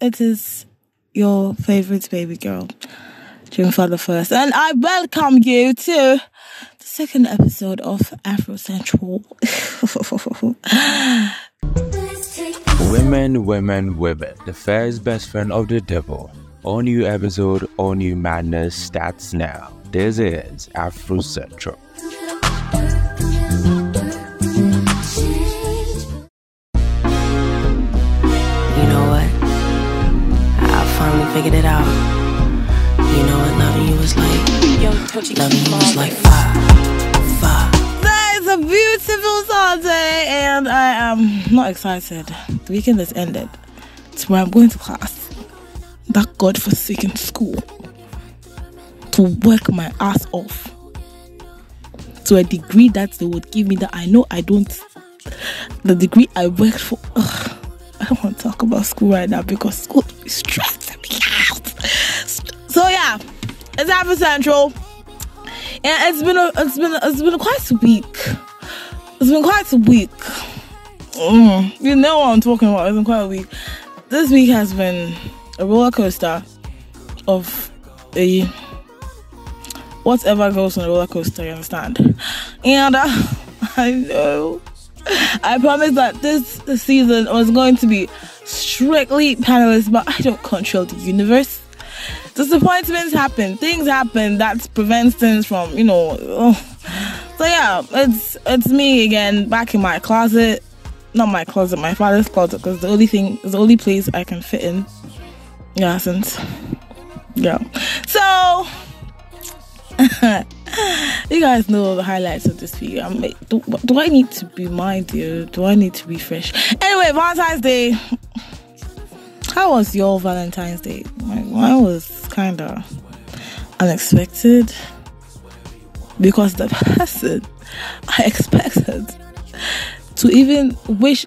it is your favorite baby girl, Gyamfua First, and I welcome you to the second episode of Afro Central. women, women, women. The first best friend of the devil. All new episode, all new madness starts now. This is Afro figured it out. You know what loving you was like? Loving you was like fire, fire. That is a beautiful Sunday, and I am not excited. The weekend has ended. Tomorrow I'm going to class. That godforsaken school. To work my ass off. To a degree that they would give me that I know I don't. The degree I worked for. Ugh, I don't want to talk about school right now because school is stressing so yeah, it's Afro Central. And it's been a it's been it's been quite a week. It's been quite a week. Mm, you know what I'm talking about. It's been quite a week. This week has been a roller coaster of a whatever goes on a roller coaster. You understand? And uh, I know I promised that this season was going to be strictly panelists, but I don't control the universe. Disappointments happen, things happen that prevents things from, you know. So yeah, it's it's me again back in my closet, not my closet, my father's closet, because the only thing, is the only place I can fit in. Yeah, since yeah. So you guys know the highlights of this video. I'm do, do I need to be dear? Do I need to be fresh? Anyway, Valentine's Day. How was your Valentine's Day? Mine was kind of unexpected because the person I expected to even wish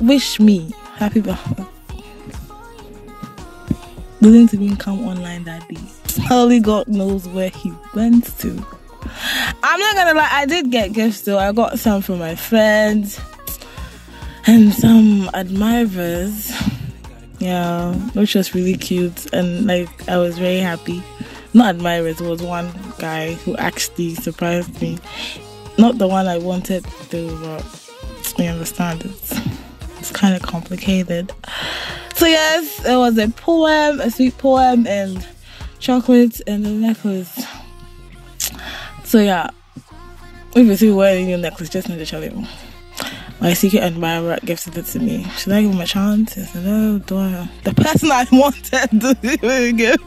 wish me happy birthday didn't even come online that day. Only God knows where he went to. I'm not gonna lie, I did get gifts though. I got some from my friends and some admirers. Yeah, which was really cute and like I was very happy. Not admirers, it was one guy who actually surprised me. Not the one I wanted to, but you understand it's it's kind of complicated. So yes, it was a poem, a sweet poem, and chocolates and the necklace. So yeah, if you see wearing your necklace, just to tell him. My secret admirer gifted it to me. Should I give him a chance? I said, no, do I? The person I wanted to give.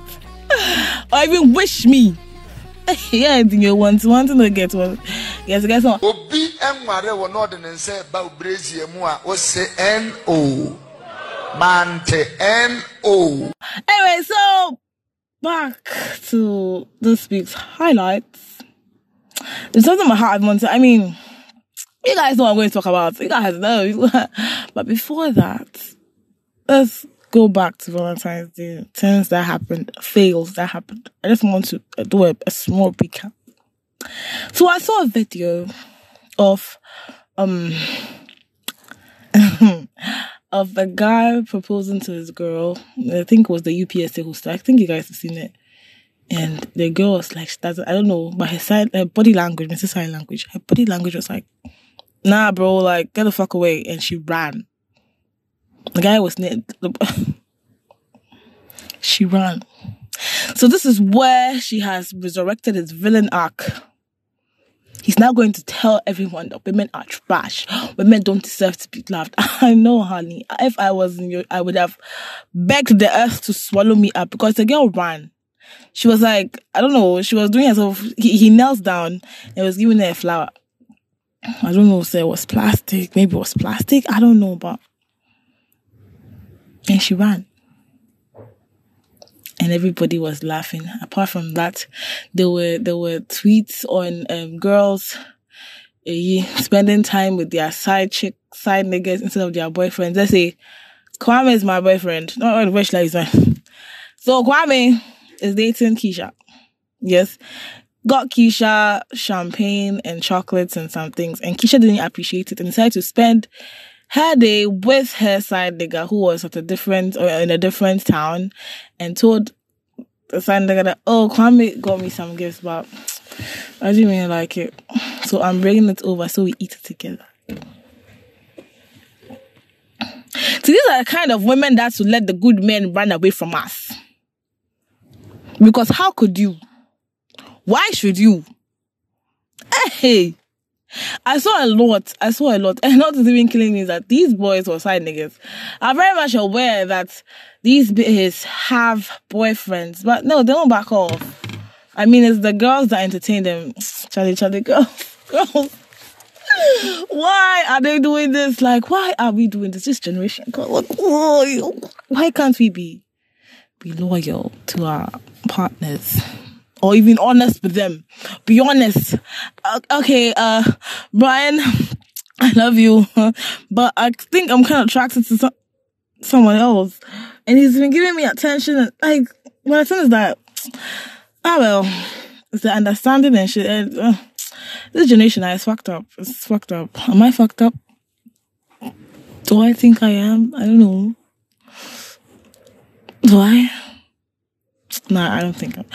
Or even wish me. yeah, I think you want to want to get one. Yes, guys. Obi enware wo no de nse ba obrezi mu a wo se N O. Mante N O. Anyway, so back to this week's highlights. There's something my heart wants. I mean, you guys know what I'm going to talk about. You guys know. but before that, let's go back to Valentine's Day. Things that happened, fails that happened. I just want to do a, a small recap. So I saw a video of um of the guy proposing to his girl. I think it was the UPSA host. I think you guys have seen it. And the girl was like, she doesn't, I don't know, but her, side, her body language, Mrs. Sign language, her body language was like, nah, bro, like, get the fuck away. And she ran. The guy was near, she ran. So this is where she has resurrected his villain arc He's now going to tell everyone that women are trash. Women don't deserve to be loved. I know, honey. If I was in your, I would have begged the earth to swallow me up because the girl ran. She was like, I don't know, she was doing herself. He, he knelt down and was giving her a flower. I don't know, say it was plastic. Maybe it was plastic. I don't know, but. And she ran and everybody was laughing. Apart from that, there were there were tweets on um, girls uh, spending time with their side chick, side niggas instead of their boyfriends. Let's say Kwame is my boyfriend. No, which is mine. So Kwame is dating Keisha. Yes. Got Keisha champagne and chocolates and some things, and Keisha didn't appreciate it and decided to spend her day with her side nigga who was at a different or in a different town and told the side nigga that oh Kwame got me some gifts but I didn't really like it. So I'm bringing it over so we eat it together. So these are the kind of women that should let the good men run away from us. Because how could you? Why should you? Hey, I saw a lot. I saw a lot. And not even killing me is that these boys were side niggas. I'm very much aware that these boys have boyfriends, but no, they don't back off. I mean, it's the girls that entertain them. Charlie, Charlie, girls, girls. Why are they doing this? Like, why are we doing this? This generation, God, why can't we be be loyal to our partners? Or even honest with them. Be honest. Okay, uh, Brian, I love you, but I think I'm kind of attracted to some, someone else, and he's been giving me attention. And, like, my thing is that, ah well, it's the understanding and shit. And, uh, this generation is fucked up. It's fucked up. Am I fucked up? Do I think I am? I don't know. Do I? Nah, I don't think I'm.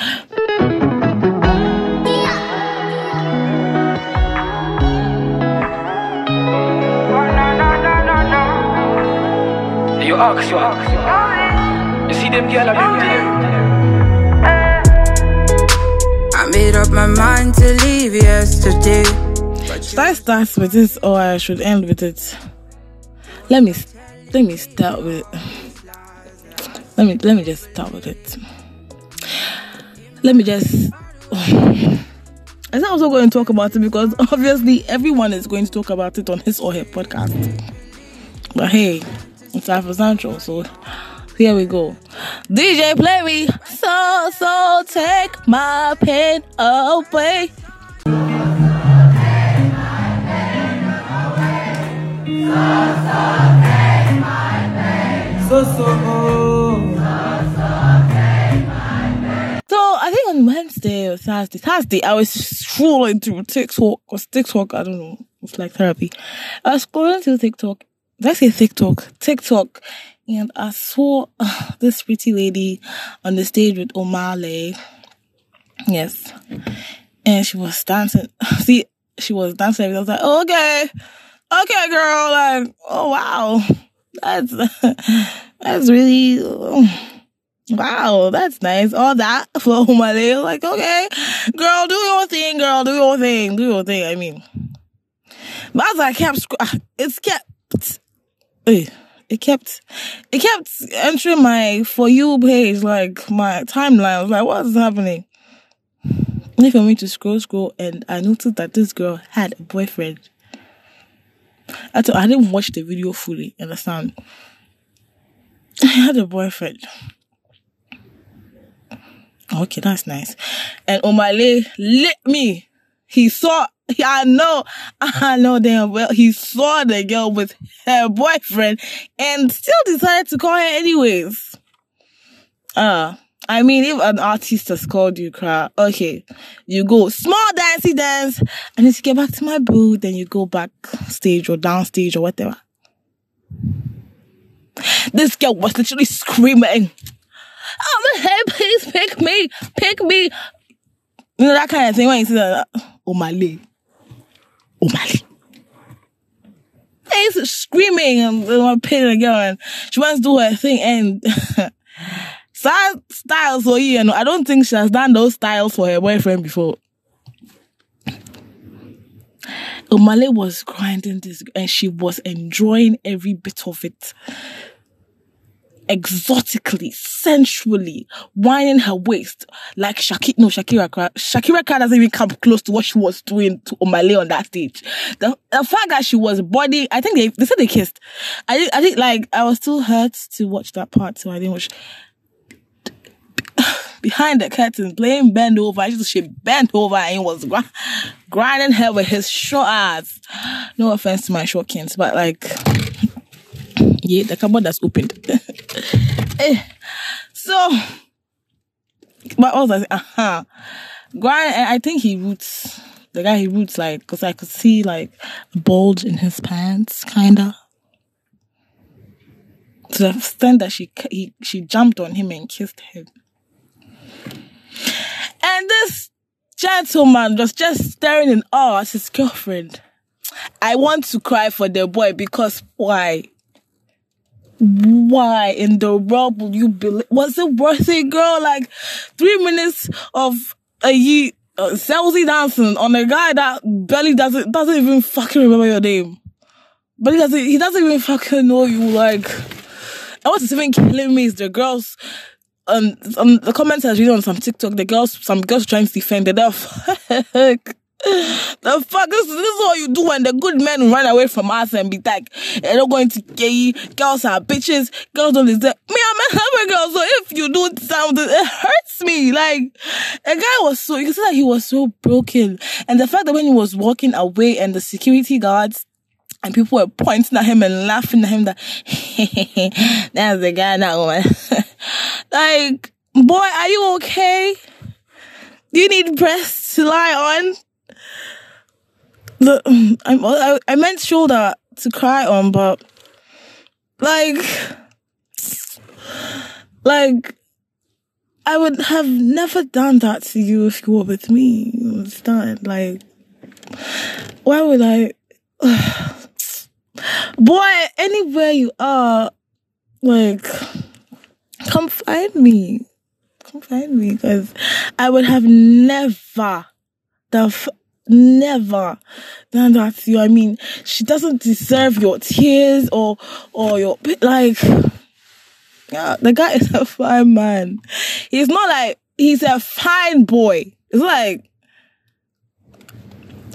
You ask, you ask. You see them girl, I bring them. I made up my mind to leave yesterday. Should I start with this or I should end with it? Let me let me start with let me let me just start with it. Let me just I'm also going to talk about it because obviously everyone is going to talk about it on his or her podcast. But hey, it's Afro Central, so here we go. DJ play me so so take my pain away. So, so, Wednesday or Thursday, Thursday, I was scrolling through TikTok. Was TikTok? I don't know. It's like therapy. I was scrolling through TikTok. Did I say TikTok? TikTok, and I saw uh, this pretty lady on the stage with Omah Lay. Yes, and she was dancing. See, she was dancing. I was like, oh, okay, okay, girl. Like, oh wow, that's that's really. oh, Wow, that's nice. All that for Omah Lay. Like, okay, girl, do your thing, girl, do your thing, do your thing. I mean, but as I kept, it's kept, eh, it kept, it kept entering my for you page, like my timeline. I was like, what is happening? Only for me to scroll, scroll, and I noticed that this girl had a boyfriend. I I didn't watch the video fully. Understand? I had a boyfriend. Okay, that's nice. And Omah Lay lit me. He saw, I know, I know damn well, he saw the girl with her boyfriend and still decided to call her anyways. Uh, I mean, if an artist has called you, cry, okay, you go small dancey dance, and if you get back to my booth, then you go back stage or downstage or whatever. This girl was literally screaming. I'm here, please pick me, pick me. You know that kind of thing when you see that, oh, Omah Lay, Omale. Oh, He's screaming and the girl and she wants to do her thing and sad styles for you, you know. I don't think she has done those styles for her boyfriend before. Omah Lay was grinding this and she was enjoying every bit of it exotically, sensually, winding her waist like Shakira. No, Shakira. Shakira doesn't even come close to what she was doing to Omah Lay on that stage. The, the fact that she was body, I think they they said they kissed. I did, I think like I was still hurt to watch that part, so I didn't watch. Behind the curtain, playing bend over. Just she bent over and was gr- grinding her with his short ass. No offense to my short kins, but like yeah, the cupboard that's opened. Eh, so, I was uh-huh. And I think he roots, the guy he roots like, cause I could see like a bulge in his pants, kinda. to the extent that she he, she jumped on him and kissed him. And this gentleman was just staring in awe at his girlfriend. I want to cry for the boy because why? Why in the world would you believe? Was it worth it, girl? Like three minutes of a year uh, dancing on a guy that barely doesn't doesn't even fucking remember your name. But he doesn't he doesn't even fucking know you. Like, and what's even killing me is the girls. Um, um, the comments I reading on some TikTok, the girls, some girls trying to defend it. The fuck, the fuck is this is what you do when the good men run away from us and be like, they're not going to gay. Girls are bitches. Girls don't deserve. Me, I'm a girl, so if you do something, it hurts me. Like, a guy was so, you can see that he was so broken. And the fact that when he was walking away and the security guards and people were pointing at him and laughing at him that that's the guy now man. like boy are you okay do you need breasts to lie on I'm, I, I meant shoulder to cry on but like like I would have never done that to you if you were with me. You understand? Like, why would I? Boy, anywhere you are, like, come find me. Come find me because I would have never, the f- never done that to you. I mean, she doesn't deserve your tears or or your like. Yeah, the guy is a fine man. He's not like he's a fine boy. It's like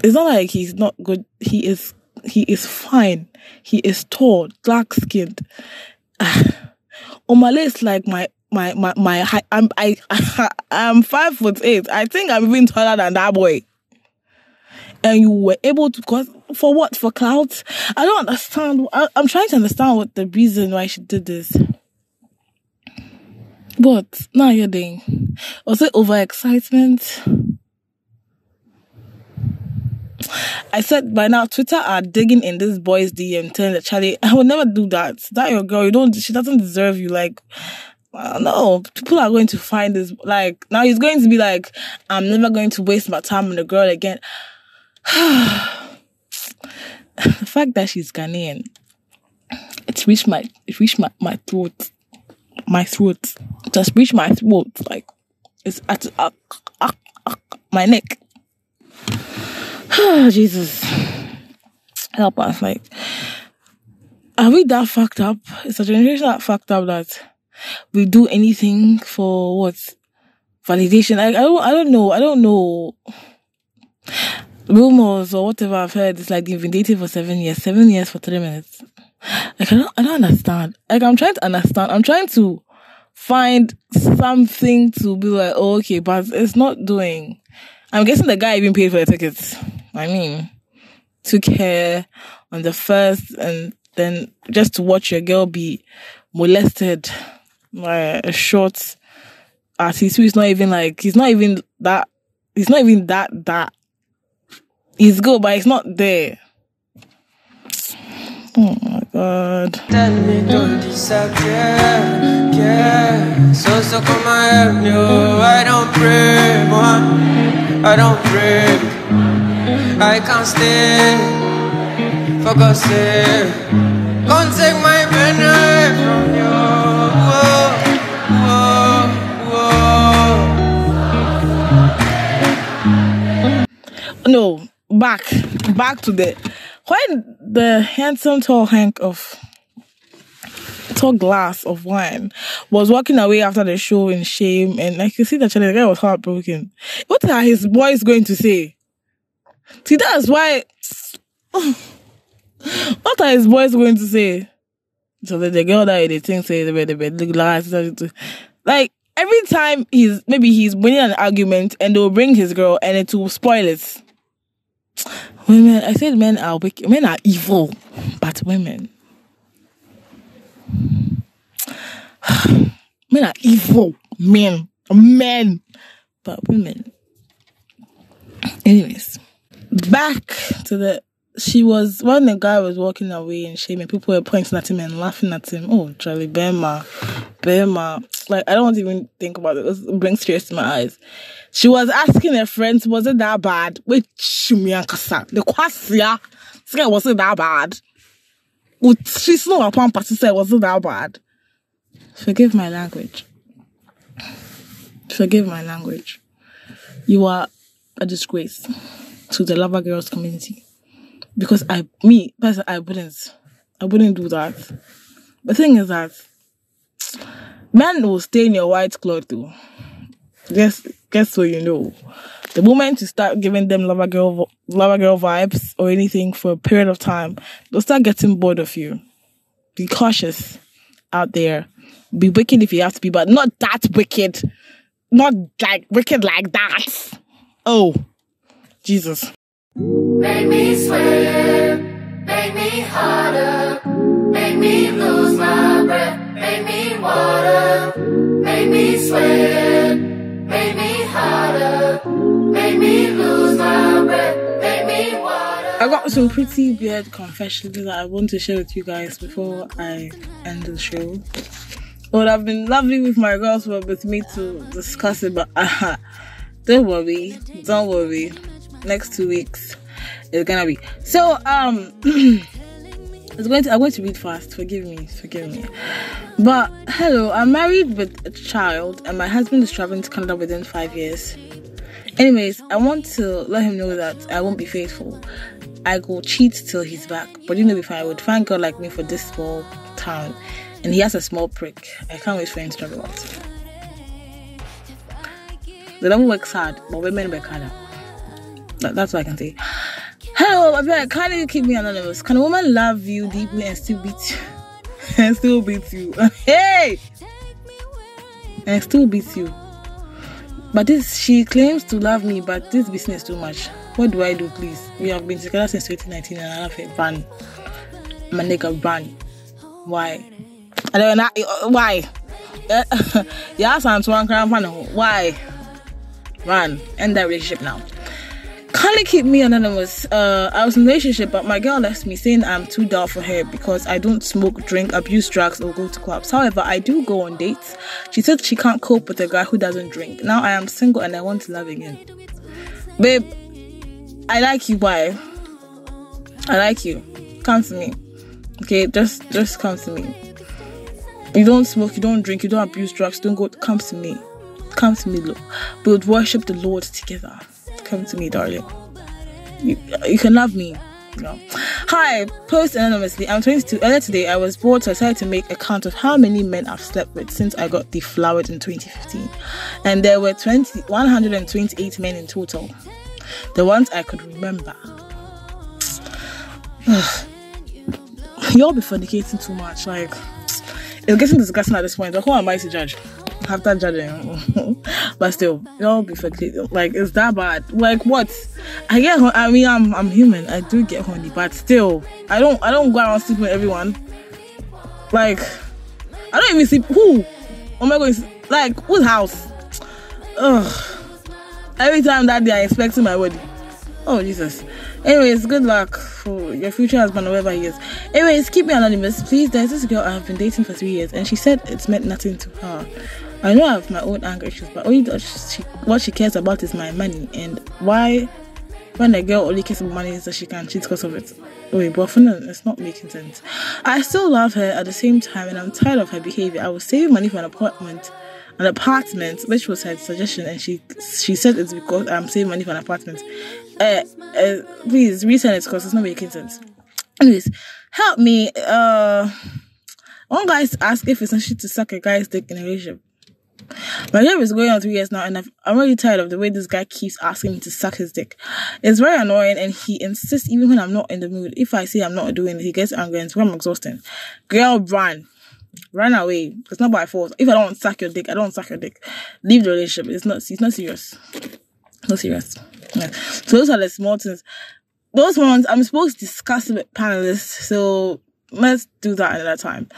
it's not like he's not good. He is he is fine. He is tall, dark skinned. Omah Lay is like my my my my. I'm I I'm five foot eight. I think I'm even taller than that boy. And you were able to cause for what? For clouds? I don't understand. I, I'm trying to understand what the reason why she did this. But now you're doing. Was it overexcitement? I said by now Twitter are digging in this boy's DM telling the Charlie, I would never do that. That your girl, you don't she doesn't deserve you. Like uh, no, people are going to find this like now he's going to be like, I'm never going to waste my time on a girl again. The fact that she's Ghanaian, it's reached my it reached my, my throat. My throat. Just reached my throat. Like it's at uh, uh, uh, my neck. Jesus. Help us. Like, are we that fucked up? It's a generation that fucked up that we do anything for what? Validation. Like, I don't, I don't know. I don't know. Rumors or whatever I've heard, it's like they've been dating for seven years, seven years for three minutes. Like, I don't, I don't understand. Like, I'm trying to understand. I'm trying to find something to be like, oh, okay, but it's not doing. I'm guessing the guy even paid for the tickets. I mean, took care on the first and then just to watch your girl be molested by a short artist who is not even like, he's not even that, he's not even that, that. He's good, but it's not there. Oh my god. Tell me don't disappear, yeah. So so come and help oh. I don't pray, man. I don't pray. I can't stay. Focus it. Can't take my pen away from you. Whoa, whoa, whoa. No, back, back to the when the handsome tall Hank of tall glass of wine was walking away after the show in shame, and I could see that the guy was heartbroken. What are his boys going to say? See, that's why. what are his boys going to say? So the, the girl that they think say the the the glass like every time he's maybe he's winning an argument and they'll bring his girl and it will spoil it. Women, I said men are wicked. Men are evil, but women. Men are evil. Men. Men. But women. Anyways, back to the she was when the guy was walking away and shaming, people were pointing at him and laughing at him. Oh, Charlie Bema, Bema. Like I don't even think about it. It brings tears to my eyes. She was asking her friends, was it that bad? Which Shumiankasa, the kwasia, was it that bad? She's not upon party say was it that bad? Forgive my language. Forgive my language. You are a disgrace to the lover girls community because I, me, person, I wouldn't, I wouldn't do that. The thing is that men will stay in your white cloth too. Guess, guess so you know. The moment you start giving them lover girl, lover girl vibes or anything for a period of time, they'll start getting bored of you. Be cautious out there. Be wicked if you have to be, but not that wicked. Not like wicked like that. Oh, Jesus. Make me sweat, make me harder, make me lose my breath, make me water, make me sweat, make me harder, make me lose my breath, make me water. I got some pretty weird confessions that I want to share with you guys before I end the show. Would have been lovely if my girls were with me to discuss it, but uh, don't worry, don't worry. Next two weeks, it's gonna be so. Um, it's going to. I'm going to read fast. Forgive me, forgive me. But hello, I'm married with a child, and my husband is traveling to Canada within five years. Anyways, I want to let him know that I won't be faithful. I go cheat till he's back. But you know, if I would find girl like me for this small town, and he has a small prick, I can't wait for him to travel out. The devil works hard, but women work harder. That, that's what I can say. Hello, I beg, can you keep me anonymous? Can a woman love you deeply and still beat you? and still beat you? hey! And still beat you. But this, she claims to love me, but this business too much. What do I do, please? We have been together since 2019 and I have a run. My nigga, run. Why? I don't know. Uh, why? Yeah, sounds one crown Why? Run. End that relationship now. Kindly keep me anonymous. Uh, I was in a relationship, but my girl left me saying I'm too dull for her because I don't smoke, drink, abuse drugs, or go to clubs. However, I do go on dates. She said she can't cope with a guy who doesn't drink. Now I am single and I want to love again. Babe, I like you. Why? I like you. Come to me. Okay, just just come to me. You don't smoke, you don't drink, you don't abuse drugs, don't go. Come to me. Come to me, look. We would worship the Lord together. Come to me, darling. You, you can love me. Know. Hi, post anonymously. I'm 22. Earlier today, I was bored, so I decided to make a count of how many men I've slept with since I got deflowered in 2015. And there were 20, 128 men in total. The ones I could remember. Y'all be fornicating too much. Like, it's getting disgusting at this point. Like, who am I to judge? After judging, but still, y'all be fornicating. Like, it's that bad. Like, what? I get. I mean, I'm I'm human. I do get horny, but still, I don't I don't go around sleeping with everyone. Like, I don't even sleep. Who? Oh my god! Like, whose house? Ugh. Every time that day, I expecting my wedding. Oh Jesus. Anyways, good luck for your future husband, or whoever he is. Anyways, keep me anonymous, please. There's this girl I've been dating for three years, and she said it's meant nothing to her. I know I have my own anger issues, but only she, what she cares about is my money. And why, when a girl only cares about money, is that she can cheat because of it. Wait, but for now, it's not making sense. I still love her at the same time, and I'm tired of her behavior. I was saving money for an apartment an apartment, which was her suggestion, and she she said it's because I'm saving money for an apartment. Uh, uh please resend it because it's not making sense. Anyways, help me. Uh, one guy asked if it's essential to suck a guy's dick in a relationship. My relationship is going on three years now, and I've, I'm really tired of the way this guy keeps asking me to suck his dick. It's very annoying, and he insists even when I'm not in the mood. If I say I'm not doing it, he gets angry, and it's I'm exhausting. Girl, run. Run away. It's not by force. If I don't suck your dick, I don't suck your dick. Leave the relationship. It's not. It's not serious. Not serious. Yeah. So those are the small things. Those ones I'm supposed to discuss with panelists. So let's do that another time.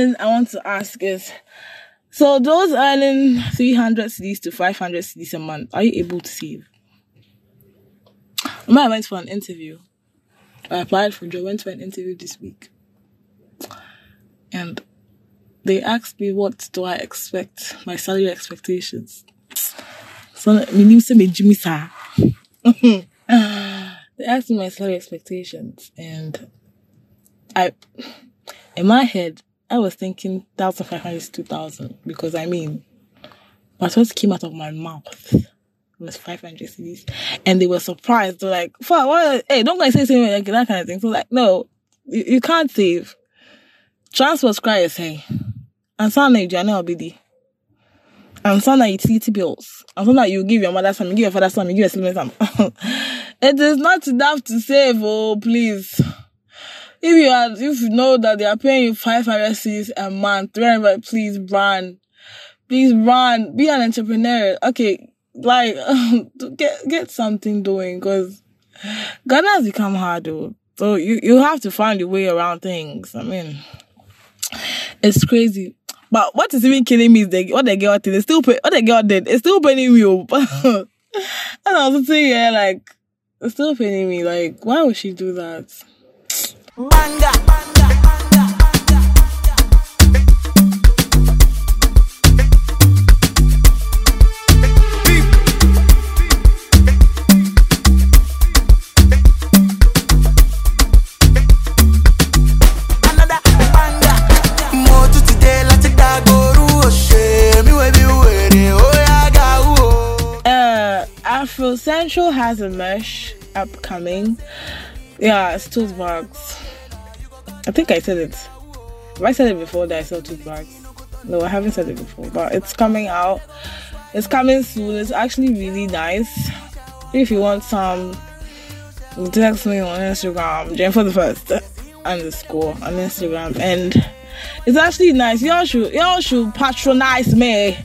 Question I want to ask is so those earning 300 cedis to 500 cedis a month, are you able to save? I went for an interview. I applied for job, went for an interview this week. And they asked me what do I expect, my salary expectations. So, my name is Jimmy Sir. they asked me my salary expectations, and I, in my head, I was thinking 1,500 to 2,000 because I mean, but what came out of my mouth was 500 cedis. And they were surprised. They're like, fuck, what? Hey, don't go and say something like that kind of thing. So, like, no, you, you can't save. Transfer cry is hey. And son, you not obedi. And son, utility bills. And son, you give your mother some, you give your father some, you give your sibling some. it is not enough to save, oh, please if you are, if you know that they are paying you 500 C's a month, 300, please run. Please run. Be an entrepreneur. Okay. Like, get, get something doing because Ghana has become hard though. So you, you have to find your way around things. I mean, it's crazy. But what is even killing me is the, what the girl did. They still pay, what the girl did. It's still paying me. and I was saying, yeah, like, it's still paying me. Like, why would she do that? Uh, Afro Central has a merch upcoming. Yeah, it's tote bags. I think I said it. Have I said it before that I sell tote bags? No, I haven't said it before, but it's coming out. It's coming soon. It's actually really nice. If you want some, text me on Instagram, Jane for the first underscore on Instagram, and it's actually nice. Y'all should y'all should patronize me.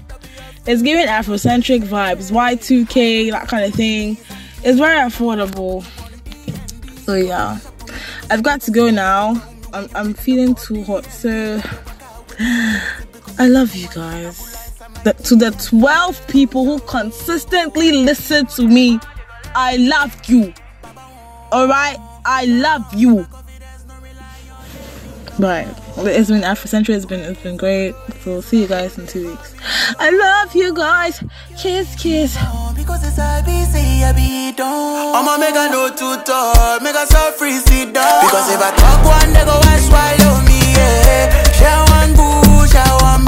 It's giving Afrocentric vibes, Y2K, that kind of thing. It's very affordable. So yeah, I've got to go now. I'm I'm feeling too hot. So I love you guys. The, to the 12 people who consistently listen to me, I love you. All right, I love you. But it's been Afrocentric. It's been it's been great. So see you guys in two weeks. I love you guys. Kiss, kiss. Because it's I be done. I'ma no so free. Because if I talk one, they go and swallow me. Yeah, share one share one